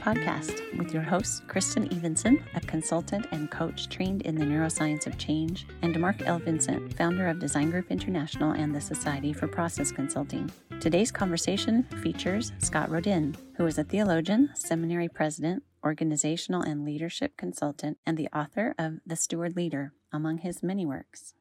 podcast with your host, Kristin Evenson, a consultant and coach trained in the neuroscience of change, and Mark L. Vincent, founder of Design Group International and the Society for Process Consulting. Today's conversation features Scott Rodin, who is a theologian, seminary president, organizational and leadership consultant, and the author of The Steward Leader, among his many works.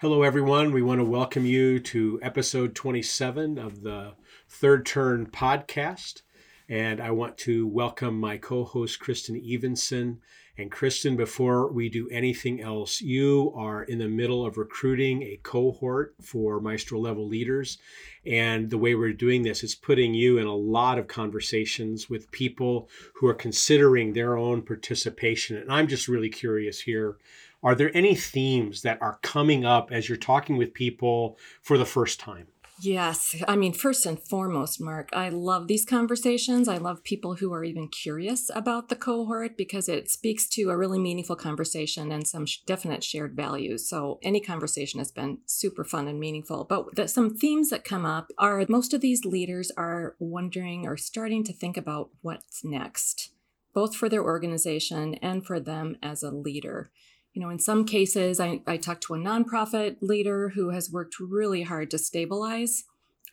Hello, everyone. We want to welcome you to episode 27 of the Third Turn podcast. And I want to welcome my co host, Kristin Evenson. And Kristin, before we do anything else, you are in the middle of recruiting a cohort for Maestro level leaders. And the way we're doing this is putting you in a lot of conversations with people who are considering their own participation. And I'm just really curious here. Are there any themes that are coming up as you're talking with people for the first time? Yes. I mean, first and foremost, Mark, I love these conversations. I love people who are even curious about the cohort because it speaks to a really meaningful conversation and some definite shared values. So, any conversation has been super fun and meaningful. But the, some themes that come up are most of these leaders are wondering or starting to think about what's next, both for their organization and for them as a leader you know, in some cases, I, I talked to a nonprofit leader who has worked really hard to stabilize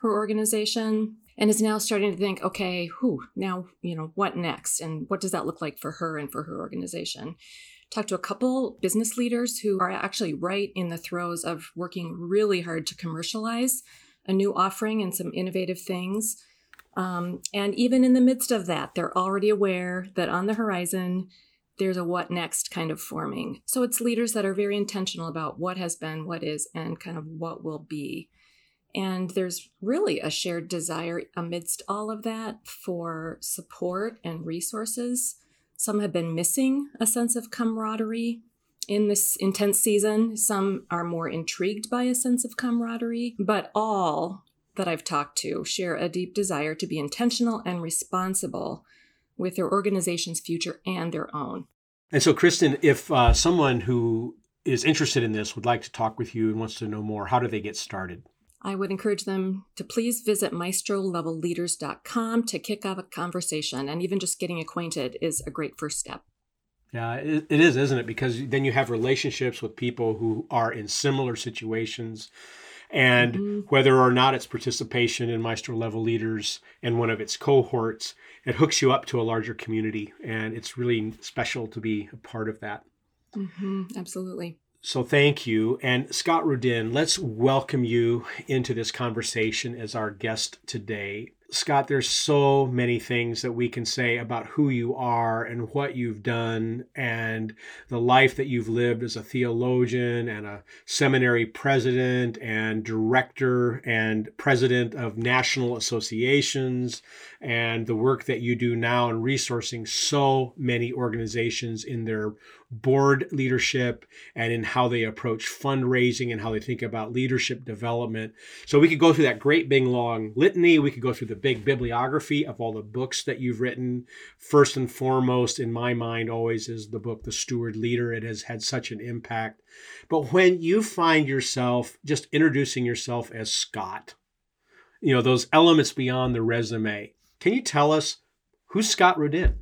her organization and is now starting to think, okay, who now, you know, what next? And what does that look like for her and for her organization? Talked to a couple business leaders who are actually right in the throes of working really hard to commercialize a new offering and some innovative things. Um, and even in the midst of that, they're already aware that on the horizon there's a what next kind of forming. So it's leaders that are very intentional about what has been, what is, and kind of what will be. And there's really a shared desire amidst all of that for support and resources. Some have been missing a sense of camaraderie in this intense season. Some are more intrigued by a sense of camaraderie, but all that I've talked to share a deep desire to be intentional and responsible with their organization's future and their own. And so, Kristin, if uh, someone who is interested in this would like to talk with you and wants to know more, how do they get started? I would encourage them to please visit maestrolevelleaders.com to kick off a conversation. And even just getting acquainted is a great first step. Yeah, it is, isn't it? Because then you have relationships with people who are in similar situations and mm-hmm. whether or not it's participation in Maestro level leaders and one of its cohorts, it hooks you up to a larger community. And it's really special to be a part of that. Mm-hmm. Absolutely. So thank you. And Scott Rodin let's welcome you into this conversation as our guest today. Scott, there's so many things that we can say about who you are and what you've done and the life that you've lived as a theologian and a seminary president and director and president of national associations and the work that you do now in resourcing so many organizations in their board leadership and in how they approach fundraising and how they think about leadership development. So we could go through that great big long litany. We could go through the big bibliography of all the books that you've written. First and foremost, in my mind, always is the book, The Steward Leader. It has had such an impact. But when you find yourself just introducing yourself as Scott, you know, those elements beyond the resume, can you tell us who's Scott Rodin?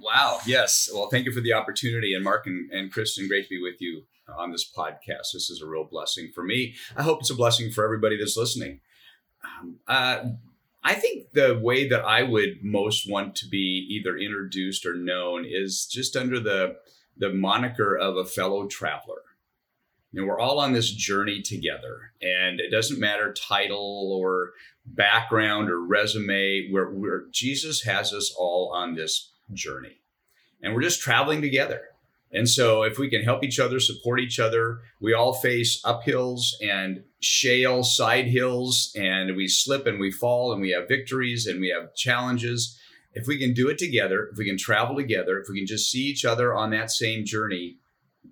Wow. Yes. Well, thank you for the opportunity. And Mark and, and Kristin, great to be with you on this podcast. This is a real blessing for me. I hope it's a blessing for everybody that's listening. Um, uh, I think the way that I would most want to be either introduced or known is just under the the moniker of a fellow traveler. You know, we're all on this journey together, and it doesn't matter title or background or resume. Where, where Jesus has us all on this journey. And we're just traveling together. And so, if we can help each other, support each other, we all face uphills and shale side hills, and we slip and we fall, and we have victories and we have challenges. If we can do it together, if we can travel together, if we can just see each other on that same journey,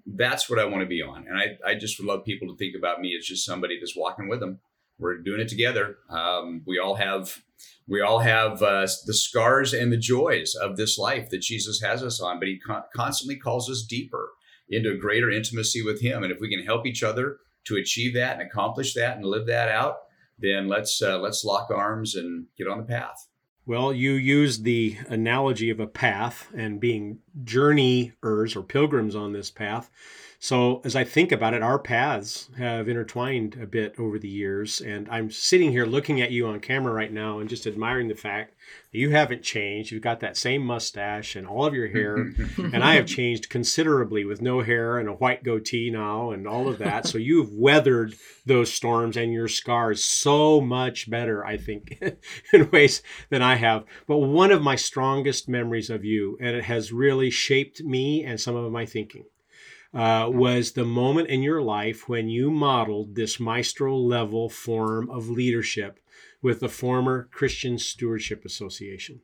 that's what I want to be on. And I, I just would love people to think about me as just somebody that's walking with them. We're doing it together. Um, we all have we all have uh, the scars and the joys of this life that Jesus has us on, but he con- constantly calls us deeper. into a greater intimacy with Him. And if we can help each other to achieve that and accomplish that and live that out, then let's uh, let's lock arms and get on the path. Well, you used the analogy of a path and being journeyers or pilgrims on this path. So, as I think about it, our paths have intertwined a bit over the years. And I'm sitting here looking at you on camera right now and just admiring the fact that you haven't changed. You've got that same mustache and all of your hair. and I have changed considerably with no hair and a white goatee now and all of that. So, you've weathered those storms and your scars so much better, I think, in ways than I have. But one of my strongest memories of you, and it has really shaped me and some of my thinking uh, was the moment in your life when you modeled this maestro level form of leadership with the former Christian Stewardship Association,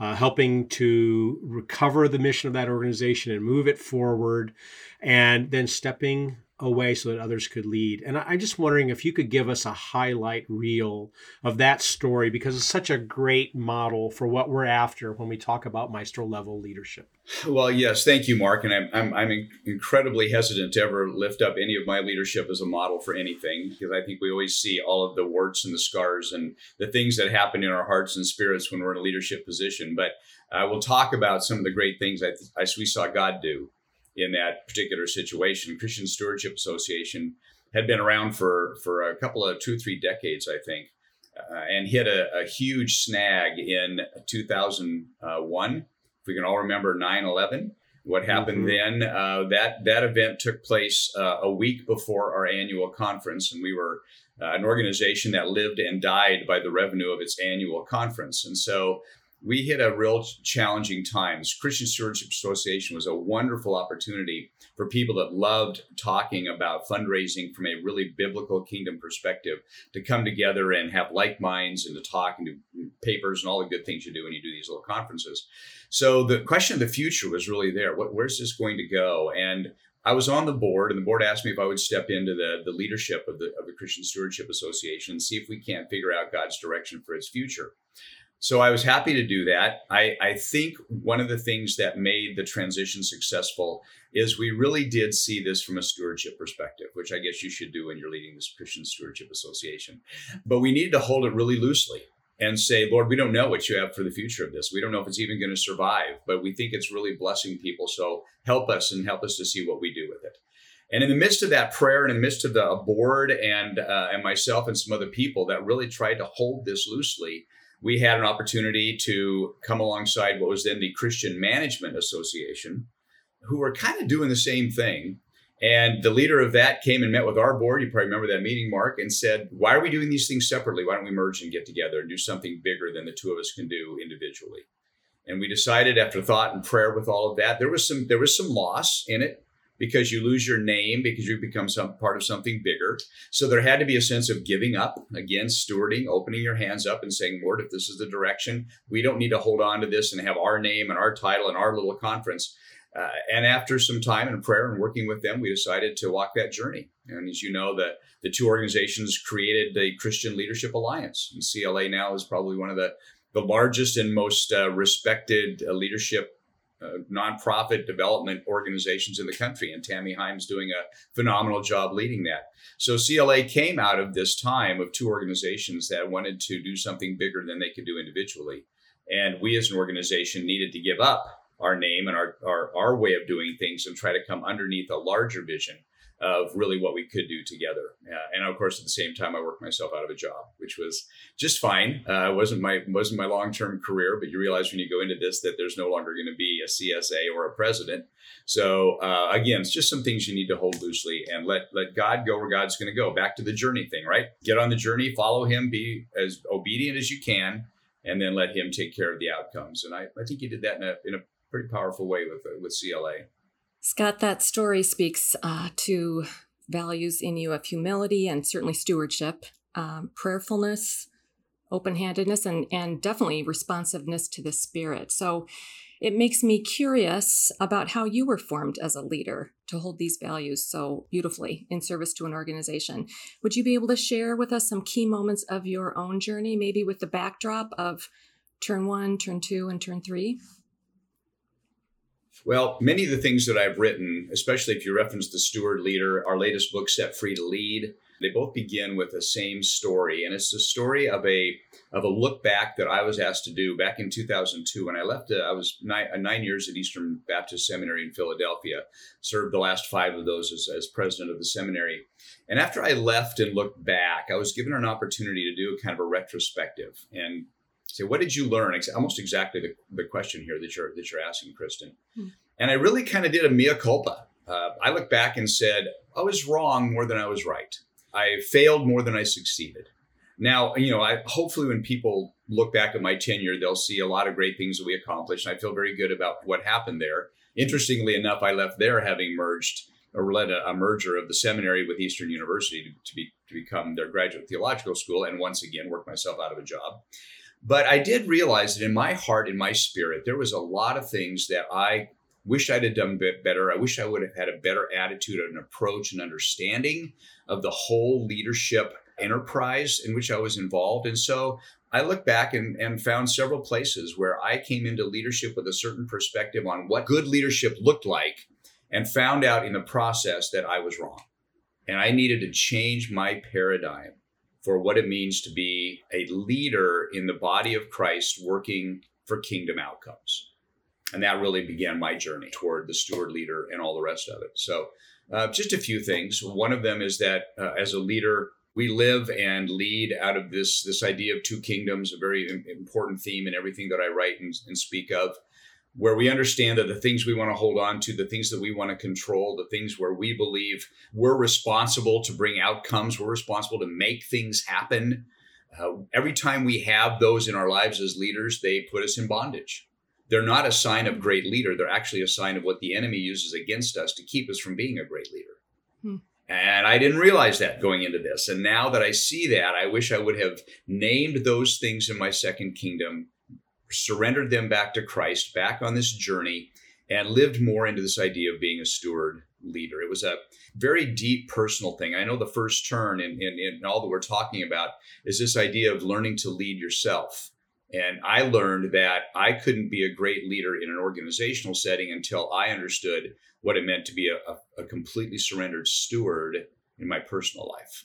uh, helping to recover the mission of that organization and move it forward, and then stepping away so that others could lead. And I'm just wondering if you could give us a highlight reel of that story because it's such a great model for what we're after when we talk about maestro level leadership. Well, yes, thank you, Mark. And I'm, I'm, I'm incredibly hesitant to ever lift up any of my leadership as a model for anything because I think we always see all of the warts and the scars and the things that happen in our hearts and spirits when we're in a leadership position. But uh, we'll talk about some of the great things I, I, we saw God do in that particular situation. Christian Stewardship Association had been around for for a couple of two three decades, I think, uh, and hit a, a, huge snag in 2001. If we can all remember 9/11, what happened mm-hmm. then? Uh, that that event took place uh, a week before our annual conference, and we were uh, an organization that lived and died by the revenue of its annual conference, and so we hit a real challenging times. Christian Stewardship Association was a wonderful opportunity for people that loved talking about fundraising from a really biblical kingdom perspective to come together and have like minds and to talk and do papers and all the good things you do when you do these little conferences. So the question of the future was really there. What, where's this going to go? And I was on the board, and the board asked me if I would step into the, the leadership of the, of the Christian Stewardship Association and see if we can't figure out God's direction for its future. So I was happy to do that. I, I think one of the things that made the transition successful is we really did see this from a stewardship perspective, which I guess you should do when you're leading this Christian Stewardship Association. But we needed to hold it really loosely and say, Lord, we don't know what you have for the future of this. We don't know if it's even going to survive, but we think it's really blessing people. So help us and help us to see what we do with it. And in the midst of that prayer, and in the midst of the board and uh, and myself and some other people that really tried to hold this loosely, we had an opportunity to come alongside what was then the Christian Management Association, who were kind of doing the same thing. And the leader of that came and met with our board. You probably remember that meeting, Mark, and said, Why are we doing these things separately? Why don't we merge and get together and do something bigger than the two of us can do individually? And we decided after thought and prayer with all of that, there was some there was some loss in it because you lose your name because you become some part of something bigger. So there had to be a sense of giving up, again, stewarding, opening your hands up and saying, Lord, if this is the direction, we don't need to hold on to this and have our name and our title and our little conference. Uh, and after some time and prayer and working with them, we decided to walk that journey. And as you know, the, the two organizations created the Christian Leadership Alliance. And CLA now is probably one of the, the largest and most uh, respected uh, leadership uh, nonprofit development organizations in the country, and Tami Heim's doing a phenomenal job leading that. So CLA came out of this time of two organizations that wanted to do something bigger than they could do individually, and we as an organization needed to give up our name and our, our, our way of doing things and try to come underneath a larger vision of really what we could do together. Uh, and of course, at the same time, I worked myself out of a job, which was just fine. Uh, wasn't my wasn't my long term career, but you realize when you go into this that there's no longer going to be a CSA or a president. So uh, again, it's just some things you need to hold loosely and let let God go where God's going to go. Back to the journey thing, right? Get on the journey, follow Him, be as obedient as you can, and then let Him take care of the outcomes. And I, I think you did that in a in a pretty powerful way with with CLA. Scott, that story speaks uh, to values in you of humility and certainly stewardship, um, prayerfulness, open handedness, and, and definitely responsiveness to the Spirit. So it makes me curious about how you were formed as a leader to hold these values so beautifully in service to an organization. Would you be able to share with us some key moments of your own journey, maybe with the backdrop of turn one, turn two, and turn three? Well, many of the things that I've written, especially if you reference the steward leader, our latest book, Set Free to Lead, they both begin with the same story, and it's the story of a of a look back that I was asked to do back in 2002 when I left. Uh, I was nine, uh, nine years at Eastern Baptist Seminary in Philadelphia, served the last five of those as, as president of the seminary. And after I left and looked back, I was given an opportunity to do kind of a retrospective and say, what did you learn? Almost exactly the, the question here that you're that you're asking, Kristin. Hmm. And I really kind of did a mea culpa. Uh, I look back and said, I was wrong more than I was right. I failed more than I succeeded. Now, you know, I hopefully when people look back at my tenure, they'll see a lot of great things that we accomplished. And I feel very good about what happened there. Interestingly enough, I left there having merged or led a, a merger of the seminary with Eastern University to, to, be to become their graduate theological school, and once again work myself out of a job. But I did realize that in my heart, in my spirit, there was a lot of things that I wish I'd have done better. I wish I would have had a better attitude and approach and understanding of the whole leadership enterprise in which I was involved. And so I look back and, and found several places where I came into leadership with a certain perspective on what good leadership looked like and found out in the process that I was wrong. And I needed to change my paradigm for what it means to be a leader in the body of Christ working for kingdom outcomes. And that really began my journey toward the steward leader and all the rest of it. So, uh, just a few things. One of them is that uh, as a leader, we live and lead out of this this idea of two kingdoms, a very important theme in everything that I write and, and speak of where we understand that the things we want to hold on to, the things that we want to control, the things where we believe we're responsible to bring outcomes, we're responsible to make things happen. Uh, every time we have those in our lives as leaders, they put us in bondage. They're not a sign of great leader. They're actually a sign of what the enemy uses against us to keep us from being a great leader. Hmm. And I didn't realize that going into this. And now that I see that, I wish I would have named those things in my second kingdom surrendered them back to Christ, back on this journey, and lived more into this idea of being a steward leader. It was a very deep personal thing. I know the first turn in, in, in all that we're talking about is this idea of learning to lead yourself. And I learned that I couldn't be a great leader in an organizational setting until I understood what it meant to be a, a, a completely surrendered steward in my personal life.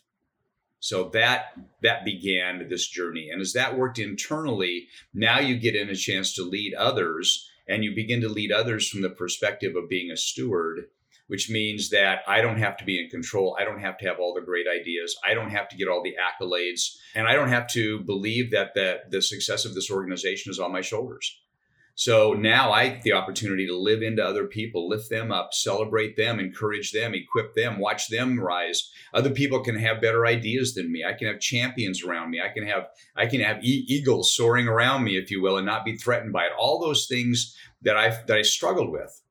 So that that began this journey. And as that worked internally, now you get in a chance to lead others and you begin to lead others from the perspective of being a steward, which means that I don't have to be in control. I don't have to have all the great ideas. I don't have to get all the accolades. And I don't have to believe that the, the success of this organization is on my shoulders. So now I get the opportunity to live into other people, lift them up, celebrate them, encourage them, equip them, watch them rise. Other people can have better ideas than me. I can have champions around me. I can have I can have e- eagles soaring around me, if you will, and not be threatened by it. All those things that I that I struggled with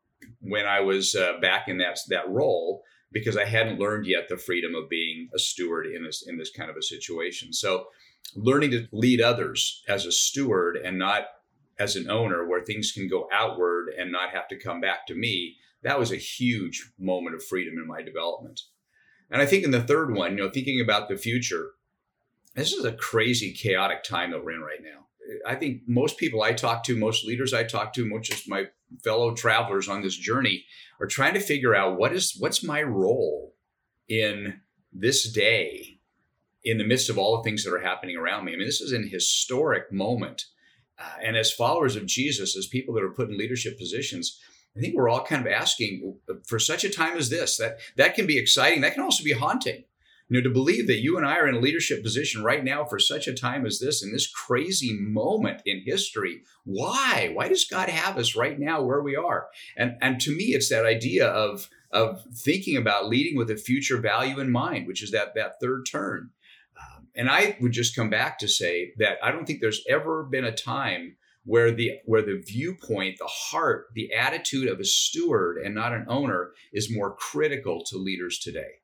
when I was uh, back in that that role because I hadn't learned yet the freedom of being a steward in this in this kind of a situation. So learning to lead others as a steward and not as an owner where things can go outward and not have to come back to me, that was a huge moment of freedom in my development. And I think in the third one, you know, thinking about the future, this is a crazy, chaotic time that we're in right now. I think most people I talk to, most leaders I talk to, most of my fellow travelers on this journey are trying to figure out what is what's my role in this day in the midst of all the things that are happening around me. I mean, this is an historic moment Uh, and as followers of Jesus, as people that are put in leadership positions, I think we're all kind of asking uh, for such a time as this. That that can be exciting. That can also be haunting. You know, to believe that you and I are in a leadership position right now for such a time as this, in this crazy moment in history. Why? Why does God have us right now where we are? And and to me, it's that idea of of thinking about leading with a future value in mind, which is that that third turn and I would just come back to say that I don't think there's ever been a time where the where the viewpoint, the heart, the attitude of a steward and not an owner is more critical to leaders today.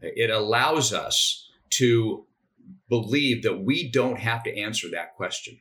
It allows us to believe that we don't have to answer that question.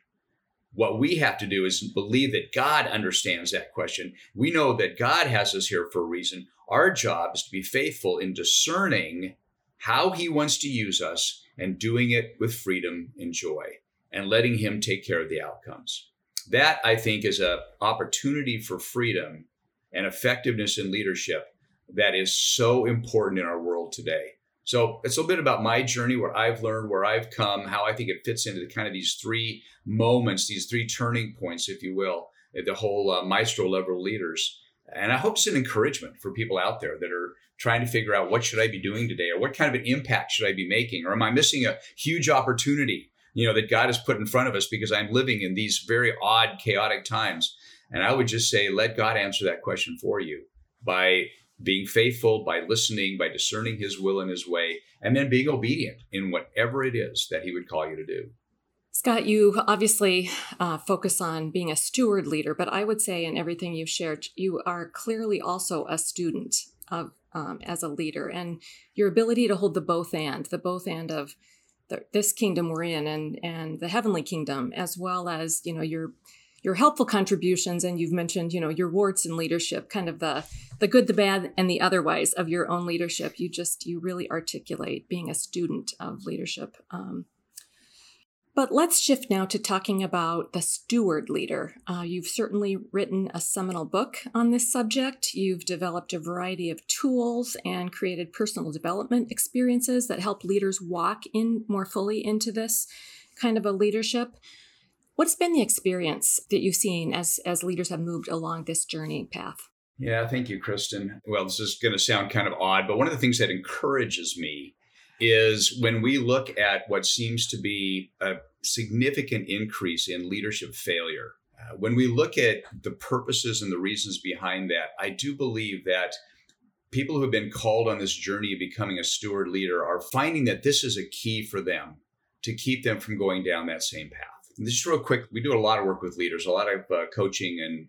What we have to do is believe that God understands that question. We know that God has us here for a reason. Our job is to be faithful in discerning how he wants to use us and doing it with freedom and joy and letting him take care of the outcomes. That I think is a opportunity for freedom and effectiveness in leadership that is so important in our world today. So it's a little bit about my journey, where I've learned, where I've come, how I think it fits into kind of these three moments, these three turning points, if you will, the whole uh, maestro level leaders. And I hope it's an encouragement for people out there that are trying to figure out what should I be doing today, or what kind of an impact should I be making, or am I missing a huge opportunity, you know, that God has put in front of us because I'm living in these very odd, chaotic times. And I would just say, let God answer that question for you by being faithful, by listening, by discerning his will and his way, and then being obedient in whatever it is that he would call you to do. Scott, you obviously uh, focus on being a steward leader, but I would say in everything you've shared, you are clearly also a student of um, as a leader, and your ability to hold the both and the both and of the, this kingdom we're in and and the heavenly kingdom, as well as you know your your helpful contributions and you've mentioned you know your warts in leadership kind of the the good the bad and the otherwise of your own leadership. You just you really articulate being a student of leadership um, but let's shift now to talking about the steward leader. Uh, you've certainly written a seminal book on this subject. You've developed a variety of tools and created personal development experiences that help leaders walk in more fully into this kind of a leadership. What's been the experience that you've seen as, as leaders have moved along this journey path? Yeah, thank you, Kristin. Well, this is going to sound kind of odd, but one of the things that encourages me is when we look at what seems to be a significant increase in leadership failure. Uh, when we look at the purposes and the reasons behind that, I do believe that people who have been called on this journey of becoming a steward leader are finding that this is a key for them to keep them from going down that same path just real quick, we do a lot of work with leaders, a lot of uh, coaching and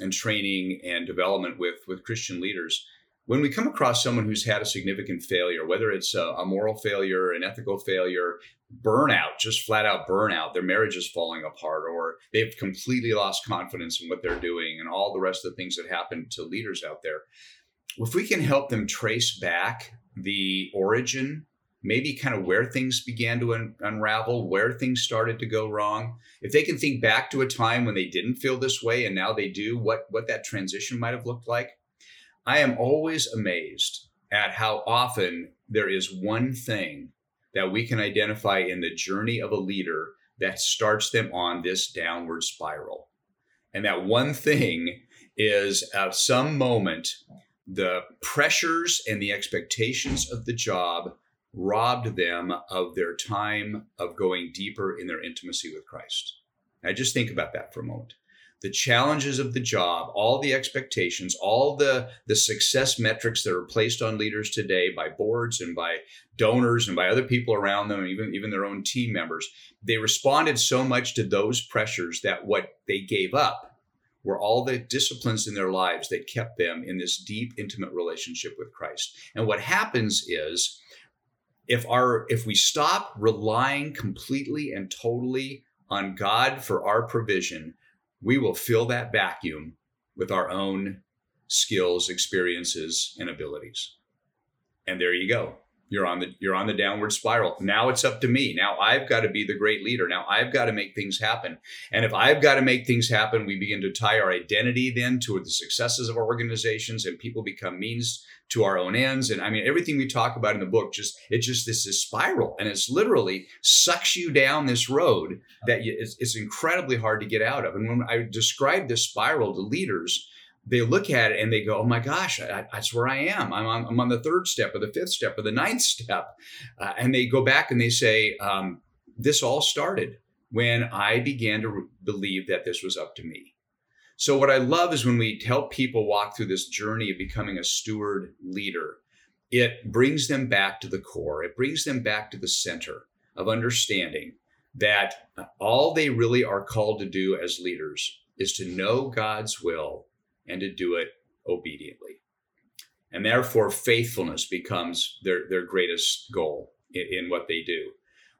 and training and development with with Christian leaders. When we come across someone who's had a significant failure, whether it's a, a moral failure, an ethical failure, burnout, just flat out burnout, their marriage is falling apart, or they've completely lost confidence in what they're doing, and all the rest of the things that happen to leaders out there. If we can help them trace back the origin maybe kind of where things began to un- unravel, where things started to go wrong. If they can think back to a time when they didn't feel this way and now they do, what what that transition might have looked like. I am always amazed at how often there is one thing that we can identify in the journey of a leader that starts them on this downward spiral. And that one thing is at some moment the pressures and the expectations of the job robbed them of their time of going deeper in their intimacy with Christ. Now, just think about that for a moment. The challenges of the job, all the expectations, all the, the success metrics that are placed on leaders today by boards and by donors and by other people around them, even, even their own team members, they responded so much to those pressures that what they gave up were all the disciplines in their lives that kept them in this deep, intimate relationship with Christ. And what happens is if our if we stop relying completely and totally on God for our provision, we will fill that vacuum with our own skills, experiences, and abilities. And there you go you're on the you're on the downward spiral. Now it's up to me. Now i've got to be the great leader. Now i've got to make things happen. And if i've got to make things happen we begin to tie our identity then to the successes of our organizations and people become means to our own ends. And i mean everything we talk about in the book just it just this is spiral. And it's literally sucks you down this road that you, it's, it's incredibly hard to get out of. And when i describe this spiral to leaders they look at it and they go, "Oh my gosh, I, that's where I am. I'm on, I'm on the third step, or the fifth step, or the ninth step," uh, and they go back and they say, um, "This all started when I began to re- believe that this was up to me." So what I love is when we help people walk through this journey of becoming a steward leader, it brings them back to the core. It brings them back to the center of understanding that all they really are called to do as leaders is to know God's will and to do it obediently. And therefore, faithfulness becomes their, their greatest goal in, in what they do.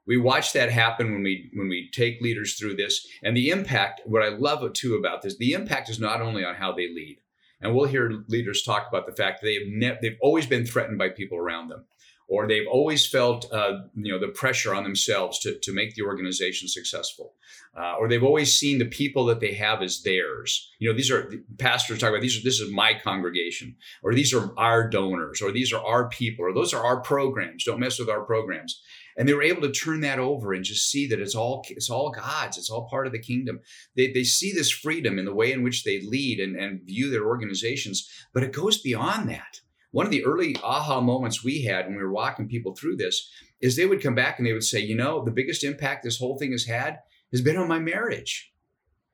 We watch that happen when we when we take leaders through this, and the impact. What I love too about this, the impact is not only on how they lead, and we'll hear leaders talk about the fact that they have ne- they've always been threatened by people around them. Or they've always felt uh, you know the pressure on themselves to, to make the organization successful. Uh, or they've always seen the people that they have as theirs. You know these are pastors talk about these are this is my congregation or these are our donors or these are our people or those are our programs. Don't mess with our programs. And they were able to turn that over and just see that it's all it's all god's it's all part of the kingdom. They, they see this freedom in the way in which they lead and, and view their organizations but it goes beyond that one of the early aha moments we had when we were walking people through this is they would come back and they would say, you know, the biggest impact this whole thing has had has been on my marriage.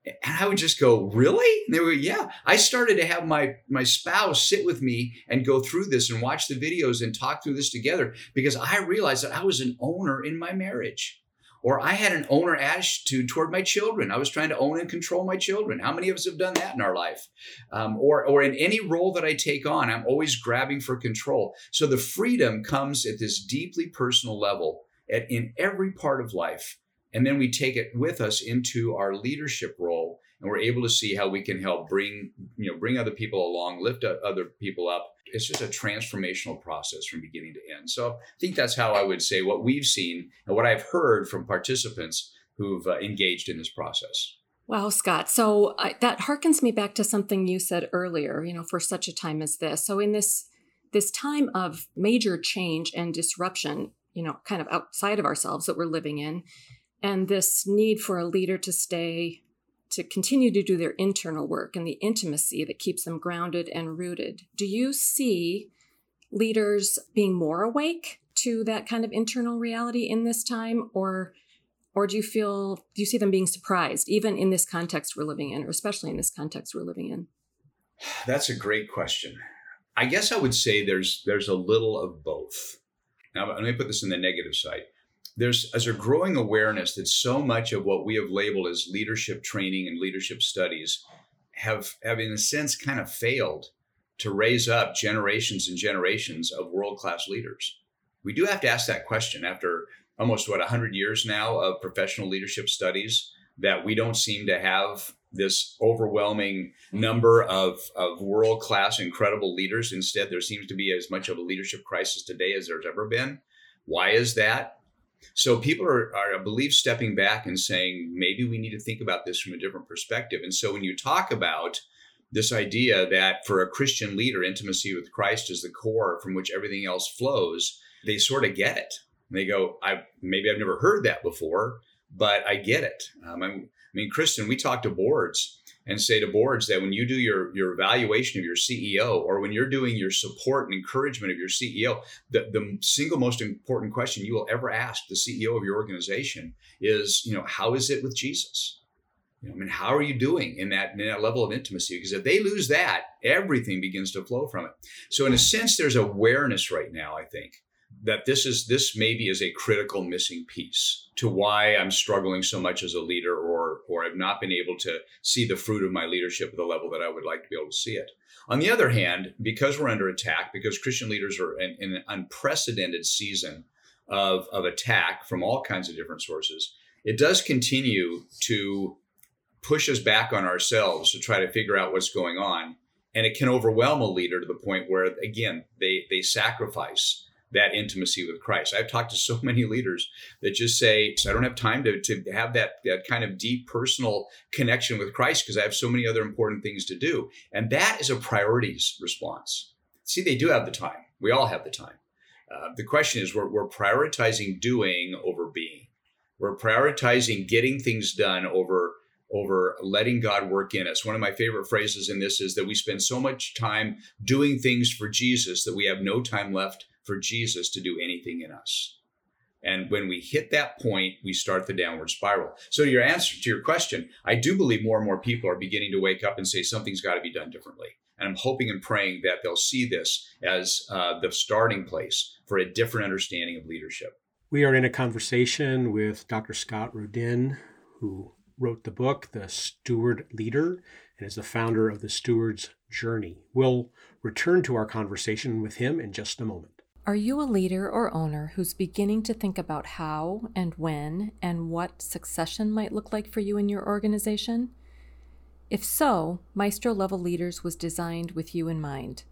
And I would just go, really? And they would, yeah. I started to have my my spouse sit with me and go through this and watch the videos and talk through this together because I realized that I was an owner in my marriage or I had an owner attitude toward my children. I was trying to own and control my children. How many of us have done that in our life? Um, or, or in any role that I take on, I'm always grabbing for control. So the freedom comes at this deeply personal level at, in every part of life. And then we take it with us into our leadership role and we're able to see how we can help bring you know bring other people along lift other people up it's just a transformational process from beginning to end so i think that's how i would say what we've seen and what i've heard from participants who've uh, engaged in this process Wow, Scott. So that harkens me back to something you said earlier, you know, for such a time as this. So in this this time of major change and disruption, you know, kind of outside of ourselves that we're living in, and this need for a leader to stay to continue to do their internal work and the intimacy that keeps them grounded and rooted. Do you see leaders being more awake to that kind of internal reality in this time or or do you feel do you see them being surprised even in this context we're living in or especially in this context we're living in? That's a great question. I guess I would say there's there's a little of both. Now let me put this in the negative side there's as a growing awareness that so much of what we have labeled as leadership training and leadership studies have have in a sense kind of failed to raise up generations and generations of world-class leaders. We do have to ask that question after almost what 100 years now of professional leadership studies that we don't seem to have this overwhelming number of, of world class, incredible leaders. Instead, there seems to be as much of a leadership crisis today as there's ever been. Why is that? So people are, are, I believe, stepping back and saying, maybe we need to think about this from a different perspective. And so when you talk about this idea that for a Christian leader, intimacy with Christ is the core from which everything else flows, they sort of get it. And they go, I maybe I've never heard that before, but I get it. Um, I mean, Kristin, we talk to boards and say to boards that when you do your, your evaluation of your CEO or when you're doing your support and encouragement of your CEO, the, the single most important question you will ever ask the CEO of your organization is, you know, how is it with Jesus? You know, I mean, how are you doing in that, in that level of intimacy? Because if they lose that, everything begins to flow from it. So in a sense, there's awareness right now, I think, that this is this maybe is a critical missing piece to why I'm struggling so much as a leader or not been able to see the fruit of my leadership at the level that I would like to be able to see it. On the other hand, because we're under attack, because Christian leaders are in, in an unprecedented season of, of attack from all kinds of different sources, it does continue to push us back on ourselves to try to figure out what's going on. And it can overwhelm a leader to the point where, again, they they sacrifice that intimacy with Christ. I've talked to so many leaders that just say, I don't have time to, to have that, that kind of deep personal connection with Christ because I have so many other important things to do. And that is a priorities response. See, they do have the time. We all have the time. Uh, the question is, we're, we're prioritizing doing over being. We're prioritizing getting things done over over letting God work in us. One of my favorite phrases in this is that we spend so much time doing things for Jesus that we have no time left for Jesus to do anything in us. And when we hit that point, we start the downward spiral. So, your answer to your question, I do believe more and more people are beginning to wake up and say something's got to be done differently. And I'm hoping and praying that they'll see this as uh, the starting place for a different understanding of leadership. We are in a conversation with Dr. Scott Rodin, who wrote the book, The Steward Leader, and is the founder of the Steward's Journey. We'll return to our conversation with him in just a moment. Are you a leader or owner who's beginning to think about how and when and what succession might look like for you in your organization? If so, Maestro Level Leaders was designed with you in mind.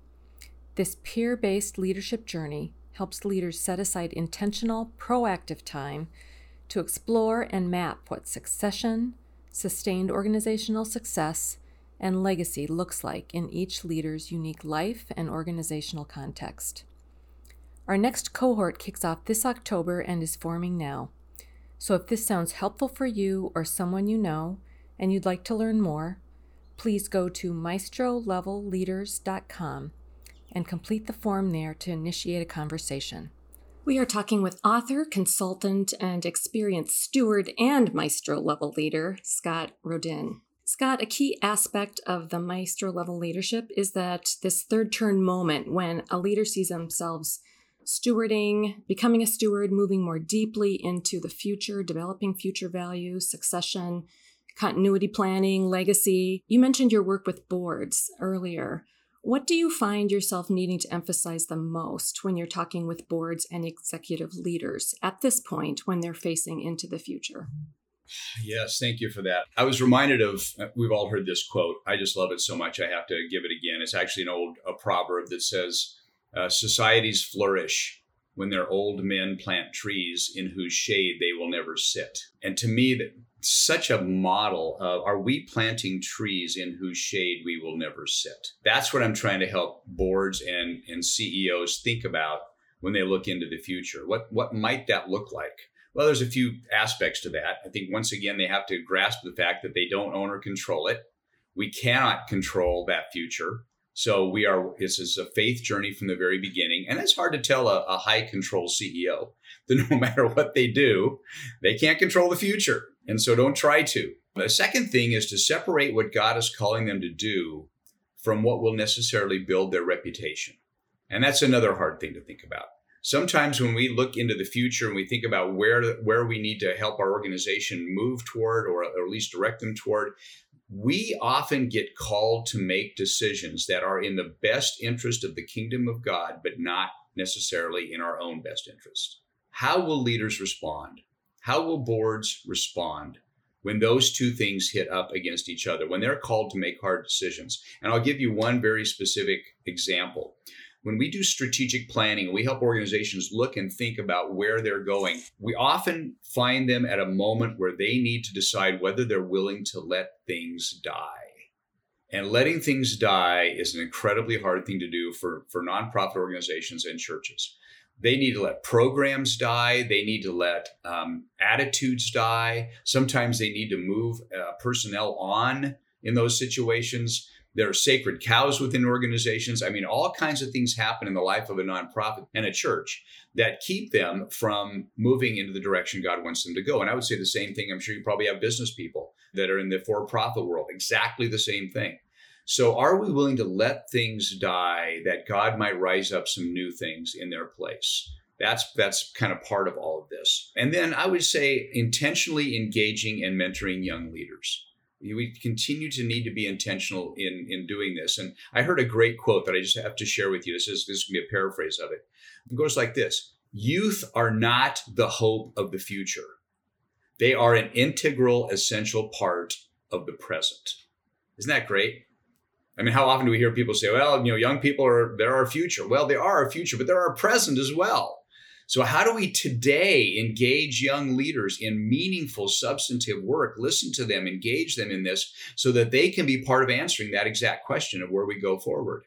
This peer based leadership journey helps leaders set aside intentional, proactive time to explore and map what succession, sustained organizational success, and legacy looks like in each leader's unique life and organizational context. Our next cohort kicks off this October and is forming now. So if this sounds helpful for you or someone you know and you'd like to learn more, please go to maestrolevelleaders.com and complete the form there to initiate a conversation. We are talking with author, consultant, and experienced steward and maestro level leader, Scott Rodin. Scott, a key aspect of the maestro level leadership is that this third turn moment when a leader sees themselves stewarding, becoming a steward, moving more deeply into the future, developing future values, succession, continuity planning, legacy. You mentioned your work with boards earlier. What do you find yourself needing to emphasize the most when you're talking with boards and executive leaders at this point when they're facing into the future? Yes, thank you for that. I was reminded of we've all heard this quote. I just love it so much I have to give it again. It's actually an old a proverb that says uh, societies flourish when their old men plant trees in whose shade they will never sit. And to me, that such a model of are we planting trees in whose shade we will never sit? That's what I'm trying to help boards and, and CEOs think about when they look into the future. What what might that look like? Well, there's a few aspects to that. I think once again they have to grasp the fact that they don't own or control it. We cannot control that future. So we are, this is a faith journey from the very beginning. And it's hard to tell a, a high control CEO that no matter what they do, they can't control the future. And so don't try to. The second thing is to separate what God is calling them to do from what will necessarily build their reputation. And that's another hard thing to think about. Sometimes when we look into the future and we think about where where we need to help our organization move toward or, or at least direct them toward, we often get called to make decisions that are in the best interest of the kingdom of God, but not necessarily in our own best interest. How will leaders respond? How will boards respond when those two things hit up against each other, when they're called to make hard decisions? And I'll give you one very specific example when we do strategic planning, we help organizations look and think about where they're going. We often find them at a moment where they need to decide whether they're willing to let things die. And letting things die is an incredibly hard thing to do for, for nonprofit organizations and churches. They need to let programs die. They need to let um, attitudes die. Sometimes they need to move uh, personnel on in those situations. There are sacred cows within organizations. I mean, all kinds of things happen in the life of a nonprofit and a church that keep them from moving into the direction God wants them to go. And I would say the same thing. I'm sure you probably have business people that are in the for profit world, exactly the same thing. So, are we willing to let things die that God might rise up some new things in their place? That's that's kind of part of all of this. And then I would say intentionally engaging and mentoring young leaders. We continue to need to be intentional in in doing this. And i heard a great quote that i just have to share with you. This is this can be a paraphrase of it. It goes like this youth are not the hope of the future. They are an integral essential part of the present. Isn't that great i mean how often do we hear people say well you know young people are they're our future well they are our future but they're our present as well so, how do we today engage young leaders in meaningful, substantive work? Listen to them, engage them in this so that they can be part of answering that exact question of where we go forward.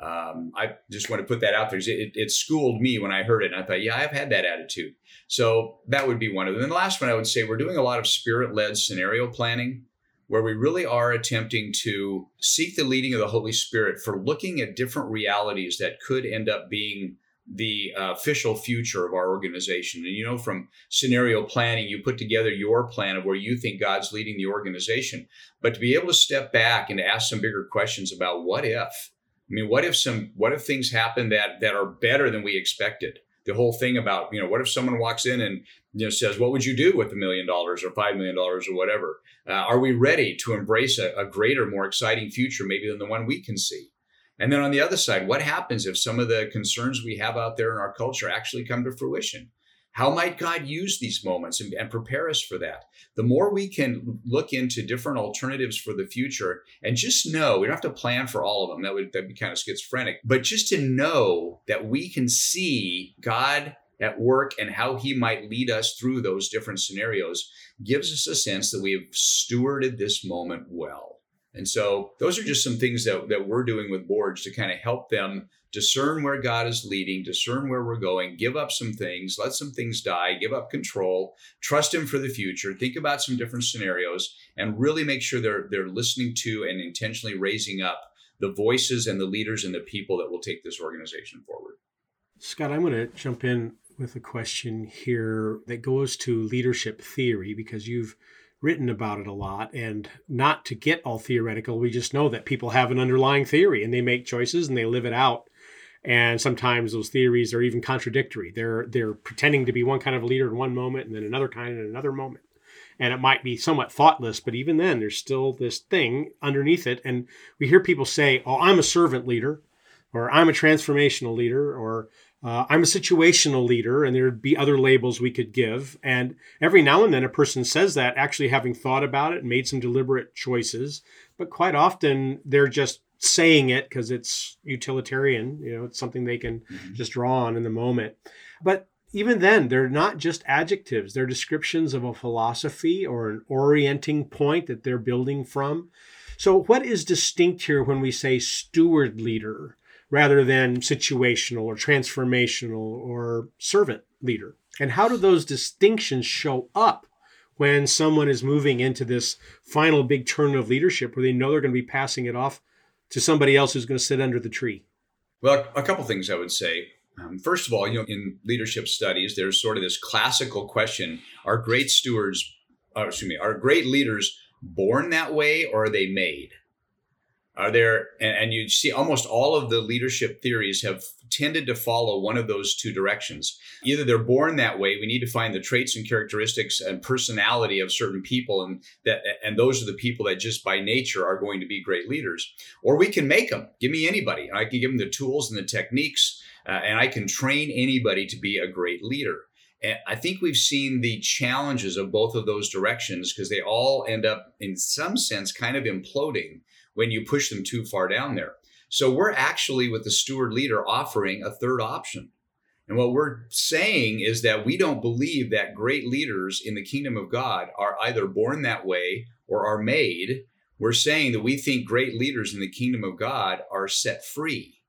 Um, I just want to put that out there. It, it, schooled me when I heard it. And I thought, yeah, I've had that attitude. So that would be one of them. And the last one I would say, we're doing a lot of spirit led scenario planning where we really are attempting to seek the leading of the Holy Spirit for looking at different realities that could end up being the uh, official future of our organization. And you know, from scenario planning, you put together your plan of where you think God's leading the organization. But to be able to step back and ask some bigger questions about what if? I mean, what if some what if things happen that that are better than we expected? The whole thing about, you know, what if someone walks in and you know says, "What would you do with a million dollars or five million dollars or whatever?" Uh, are we ready to embrace a, a greater, more exciting future, maybe than the one we can see? And then on the other side, what happens if some of the concerns we have out there in our culture actually come to fruition? How might God use these moments and, and, prepare us for that? The more we can look into different alternatives for the future and just know we don't have to plan for all of them. That would that'd be kind of schizophrenic. But just to know that we can see God at work and how he might lead us through those different scenarios gives us a sense that we have stewarded this moment well. And so those are just some things that, that we're doing with boards to kind of help them discern where God is leading, discern where we're going, give up some things, let some things die, give up control, trust Him for the future, think about some different scenarios, and really make sure they're they're listening to and intentionally raising up the voices and the leaders and the people that will take this organization forward. Scott, I'm going to jump in with a question here that goes to leadership theory because you've written about it a lot and not to get all theoretical we just know that people have an underlying theory and they make choices and they live it out. And sometimes those theories are even contradictory. They're they're pretending to be one kind of leader in one moment and then another kind in another moment. And it might be somewhat thoughtless but even then there's still this thing underneath it. And we hear people say oh i'm a servant leader or i'm a transformational leader or uh, I'm a situational leader, and there'd be other labels we could give. And every now and then, a person says that actually having thought about it and made some deliberate choices. But quite often, they're just saying it because it's utilitarian. You know, it's something they can mm-hmm. just draw on in the moment. But even then, they're not just adjectives, they're descriptions of a philosophy or an orienting point that they're building from. So, what is distinct here when we say steward leader? Rather than situational or transformational or servant leader? And how do those distinctions show up when someone is moving into this final big turn of leadership where they know they're going to be passing it off to somebody else who's going to sit under the tree? Well, a couple things I would say. Um, first of all, you know, in leadership studies, there's sort of this classical question: Are great stewards, uh, excuse me, are great leaders born that way or are they made? Are there, and, and you see almost all of the leadership theories have tended to follow one of those two directions. Either they're born that way, we need to find the traits and characteristics and personality of certain people, and that and those are the people that just by nature are going to be great leaders. Or we can make them. Give me anybody. I can give them the tools and the techniques, uh, and I can train anybody to be a great leader. And I think we've seen the challenges of both of those directions because they all end up, in some sense, kind of imploding when you push them too far down there. So we're actually, with the steward leader, offering a third option. And what we're saying is that we don't believe that great leaders in the kingdom of God are either born that way or are made. We're saying that we think great leaders in the kingdom of God are set free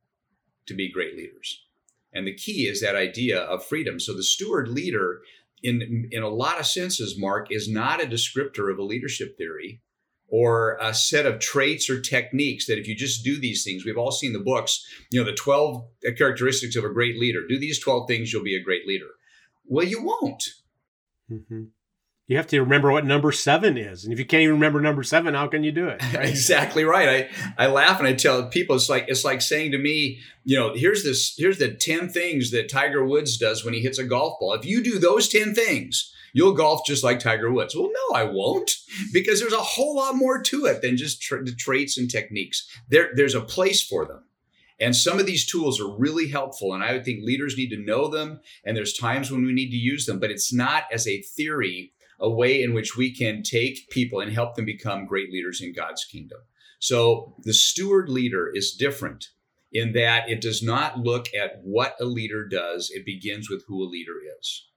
to be great leaders. And the key is that idea of freedom. So the steward leader, in, in a lot of senses, Mark, is not a descriptor of a leadership theory or a set of traits or techniques that if you just do these things, we've all seen the books, you know, the 12 characteristics of a great leader. Do these 12 things, you'll be a great leader. Well, you won't. Mm-hmm. You have to remember what number seven is. And if you can't even remember number seven, how can you do it? Right? exactly right. I, I laugh and I tell people it's like it's like saying to me, you know, here's this, here's the 10 things that Tiger Woods does when he hits a golf ball. If you do those 10 things, you'll golf just like Tiger Woods. Well, no, I won't, because there's a whole lot more to it than just tra- the traits and techniques. There, there's a place for them. And some of these tools are really helpful. And I would think leaders need to know them. And there's times when we need to use them, but it's not as a theory, a way in which we can take people and help them become great leaders in God's kingdom. So the steward leader is different in that it does not look at what a leader does, it begins with who a leader is.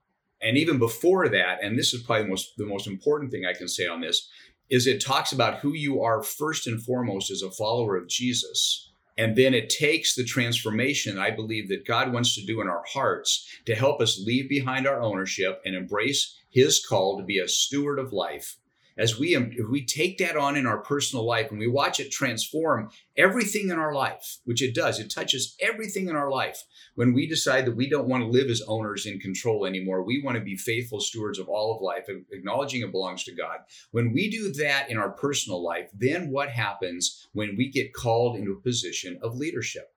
And even before that, and this is probably the most the most important thing I can say on this, is it talks about who you are first and foremost as a follower of Jesus. And then it takes the transformation I believe that God wants to do in our hearts to help us leave behind our ownership and embrace his call to be a steward of life. As we um, if we take that on in our personal life and we watch it transform everything in our life which it does it touches everything in our life. When we decide that we don't want to live as owners in control anymore we want to be faithful stewards of all of life acknowledging it belongs to god. When we do that in our personal life then what happens when we get called into a position of leadership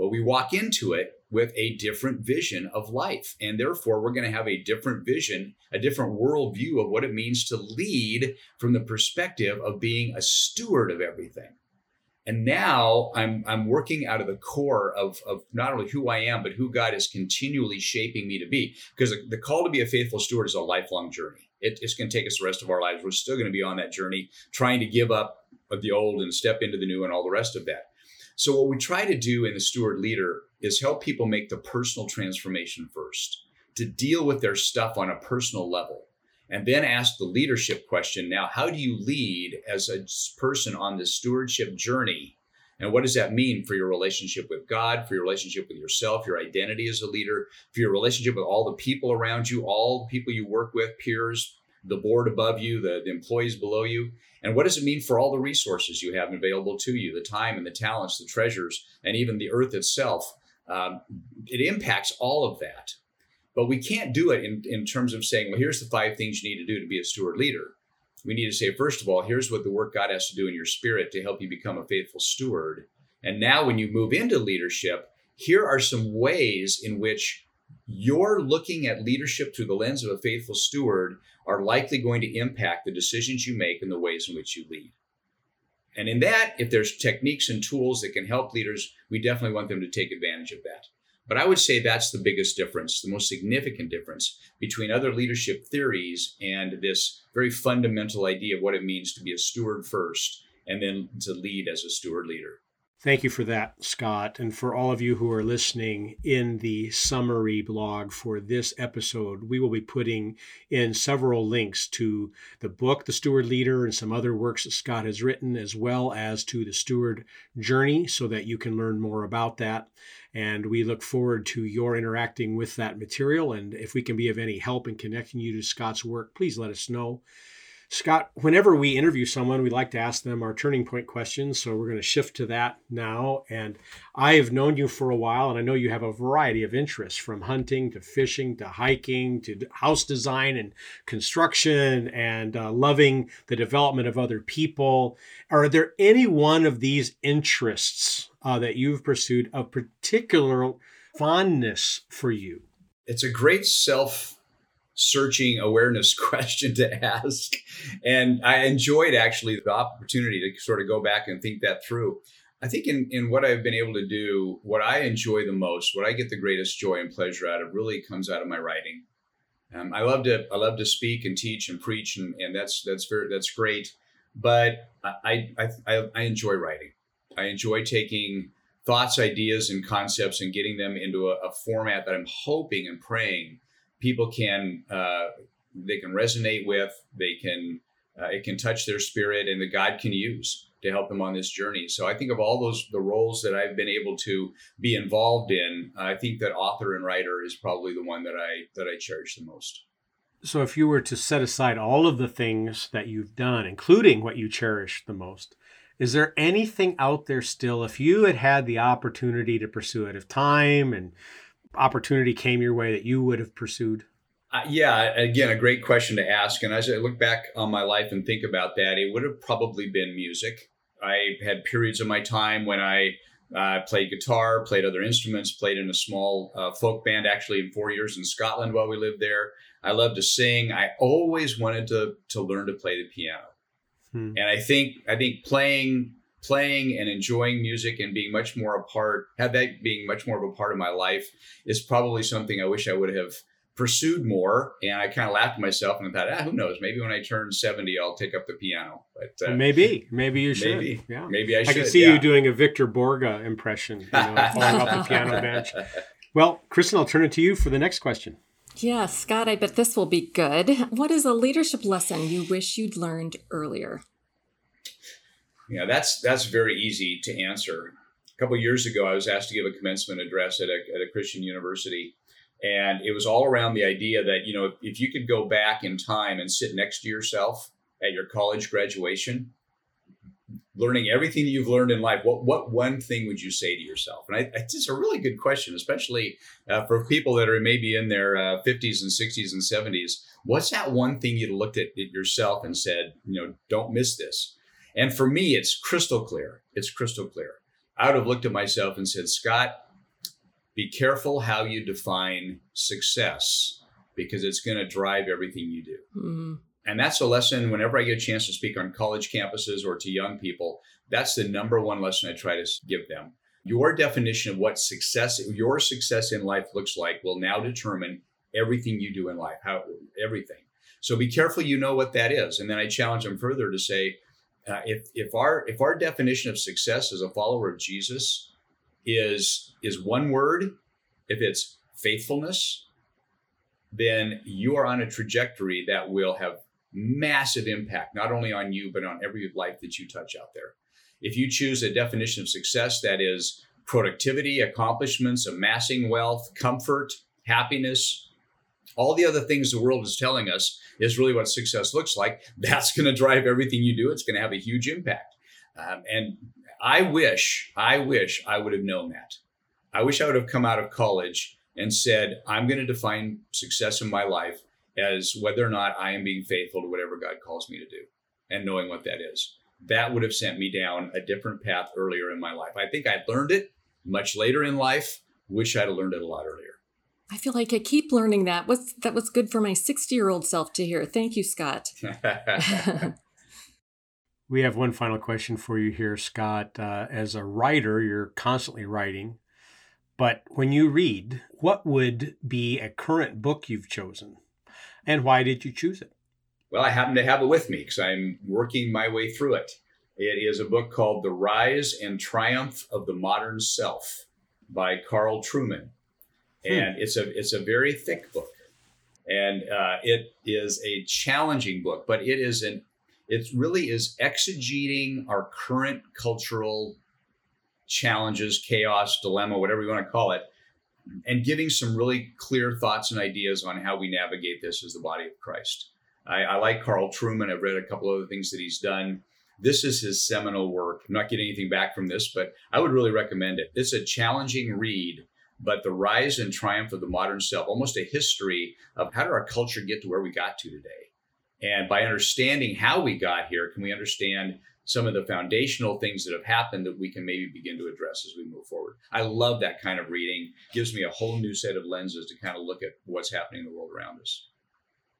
well we walk into it with a different vision of life. And therefore, we're going to have a different vision, a different worldview of what it means to lead from the perspective of being a steward of everything. And now I'm I'm working out of the core of, of not only who I am, but who God is continually shaping me to be. Because the, call to be a faithful steward is a lifelong journey. It, it's going to take us the rest of our lives. We're still going to be on that journey, trying to give up the old and step into the new and all the rest of that. So what we try to do in the steward leader is help people make the personal transformation first, to deal with their stuff on a personal level and then ask the leadership question now how do you lead as a person on this stewardship journey? And what does that mean for your relationship with god for your relationship with yourself your identity as a leader for your relationship with all the people around you all the people you work with peers the board above you the, the employees below you and what does it mean for all the resources you have available to you the time and the talents the treasures and even the earth itself um, it impacts all of that but we can't do it in, in terms of saying, well, here's the five things you need to do to be a steward leader. We need to say, first of all, here's what the work God has to do in your spirit to help you become a faithful steward. And now, when you move into leadership, here are some ways in which you're looking at leadership through the lens of a faithful steward are likely going to impact the decisions you make and the ways in which you lead. And in that, if there's techniques and tools that can help leaders, we definitely want them to take advantage of that. But I would say that's the biggest difference, the most significant difference between other leadership theories and this very fundamental idea of what it means to be a steward first and then to lead as a steward leader. Thank you for that, Scott. And for all of you who are listening in the summary blog for this episode, we will be putting in several links to the book, The Steward Leader, and some other works that Scott has written, as well as to the steward journey, so that you can learn more about that. And we look forward to your interacting with that material. And if we can be of any help in connecting you to Scott's work, please let us know. Scott, whenever we interview someone, we like to ask them our turning point questions. So we're going to shift to that now. And I have known you for a while, and I know you have a variety of interests from hunting to fishing to hiking to house design and construction and uh, loving the development of other people. Are there any one of these interests uh, that you've pursued of particular fondness for you? It's a great self searching awareness question to ask. And I enjoyed actually the opportunity to sort of go back and think that through. I think in, in what I've been able to do, what I enjoy the most, what I get the greatest joy and pleasure out of really comes out of my writing. Um, I love to I love to speak and teach and preach and, and that's that's very that's great. But I, I I I enjoy writing. I enjoy taking thoughts, ideas, and concepts and getting them into a, a format that I'm hoping and praying people can uh, they can resonate with they can uh, it can touch their spirit and that god can use to help them on this journey. So i think of all those the roles that i've been able to be involved in i think that author and writer is probably the one that i that i cherish the most. So if you were to set aside all of the things that you've done including what you cherish the most is there anything out there still if you had had the opportunity to pursue it if time and opportunity came your way that you would have pursued? Uh, yeah, again, a great question to ask. And as I look back on my life and think about that, it would have probably been music. I had periods of my time when I uh, played guitar, played other instruments, played in a small uh, folk band, actually in four years in Scotland while we lived there. I loved to sing. I always wanted to to learn to play the piano, hmm. and I think I think playing playing and enjoying music and being much more a part, have that being much more of a part of my life is probably something I wish I would have pursued more. And I kind of laughed at myself and I thought, ah, who knows? Maybe when I turn 70, I'll take up the piano. But uh, maybe, maybe you should. Maybe, yeah. maybe I should. I can see yeah. you doing a Victor Borge impression, you know, falling off the piano bench. Well, Kristin, I'll turn it to you for the next question. Yeah, Scott, I bet this will be good. What is a leadership lesson you wish you'd learned earlier? You know, that's that's very easy to answer. A couple years ago, I was asked to give a commencement address at a, at a Christian university, and it was all around the idea that you know if, if you could go back in time and sit next to yourself at your college graduation, learning everything that you've learned in life, what what one thing would you say to yourself? And I, it's a really good question, especially uh, for people that are maybe in their uh, 50s and 60s and 70s. What's that one thing you'd looked at it yourself and said, you know, don't miss this? And for me, it's crystal clear. It's crystal clear. I would have looked at myself and said, Scott, be careful how you define success because it's going to drive everything you do. Mm-hmm. And that's a lesson whenever I get a chance to speak on college campuses or to young people. That's the number one lesson I try to give them. Your definition of what success, your success in life looks like will now determine everything you do in life, how everything. So be careful you know what that is. And then I challenge them further to say, uh, if if our if our definition of success as a follower of Jesus is is one word, if it's faithfulness, then you are on a trajectory that will have massive impact not only on you but on every life that you touch out there. If you choose a definition of success that is productivity, accomplishments, amassing wealth, comfort, happiness, all the other things the world is telling us is really what success looks like. That's going to drive everything you do. It's going to have a huge impact. Um, and I wish, I wish I would have known that. I wish I would have come out of college and said, I'm going to define success in my life as whether or not I am being faithful to whatever God calls me to do and knowing what that is. That would have sent me down a different path earlier in my life. I think I'd learned it much later in life. Wish I'd learned it a lot earlier. I feel like I keep learning that. What's that was good for my 60-year-old self to hear. Thank you, Scott. we have one final question for you here, Scott. Uh, as a writer, you're constantly writing. But when you read, what would be a current book you've chosen? And why did you choose it? Well, I happen to have it with me because I'm working my way through it. It is a book called The Rise and Triumph of the Modern Self by Carl Hmm. and it's a it's a very thick book, and uh, it is a challenging book, but it is an it really is exegeting our current cultural challenges, chaos, dilemma, whatever you want to call it, and giving some really clear thoughts and ideas on how we navigate this as the body of Christ. I, I like Carl Trueman. I've read a couple of other things that he's done. This is his seminal work. I'm not getting anything back from this, but I would really recommend it. It's a challenging read but the rise and triumph of the modern self, almost a history of how did our culture get to where we got to today. And by understanding how we got here, can we understand some of the foundational things that have happened that we can maybe begin to address as we move forward? I love that kind of reading. It gives me a whole new set of lenses to kind of look at what's happening in the world around us.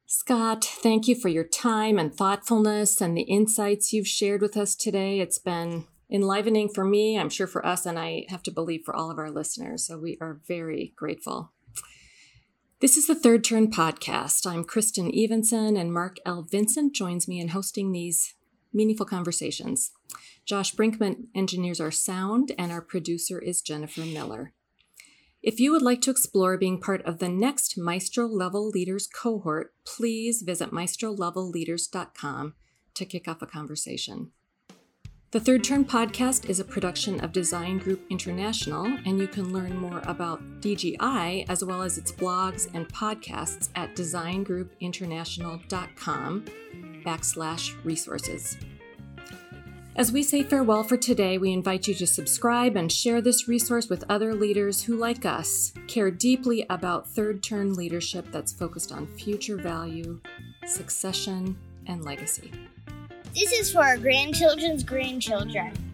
Scott, thank you for your time and thoughtfulness and the insights you've shared with us today. It's been enlivening for me, I'm sure for us, and I have to believe for all of our listeners. So we are very grateful. This is the Third Turn podcast. I'm Kristin Evenson, and Mark L. Vincent joins me in hosting these meaningful conversations. Josh Brinkman engineers our sound, and our producer is Jennifer Miller. If you would like to explore being part of the next Maestro Level Leaders cohort, please visit maestrolevelleaders.com to kick off a conversation. The Third Turn podcast is a production of Design Group International, and you can learn more about DGI as well as its blogs and podcasts at designgroupinternational.com backslash resources. As we say farewell for today, we invite you to subscribe and share this resource with other leaders who, like us, care deeply about third turn leadership that's focused on future value, succession, and legacy. This is for our grandchildren's grandchildren.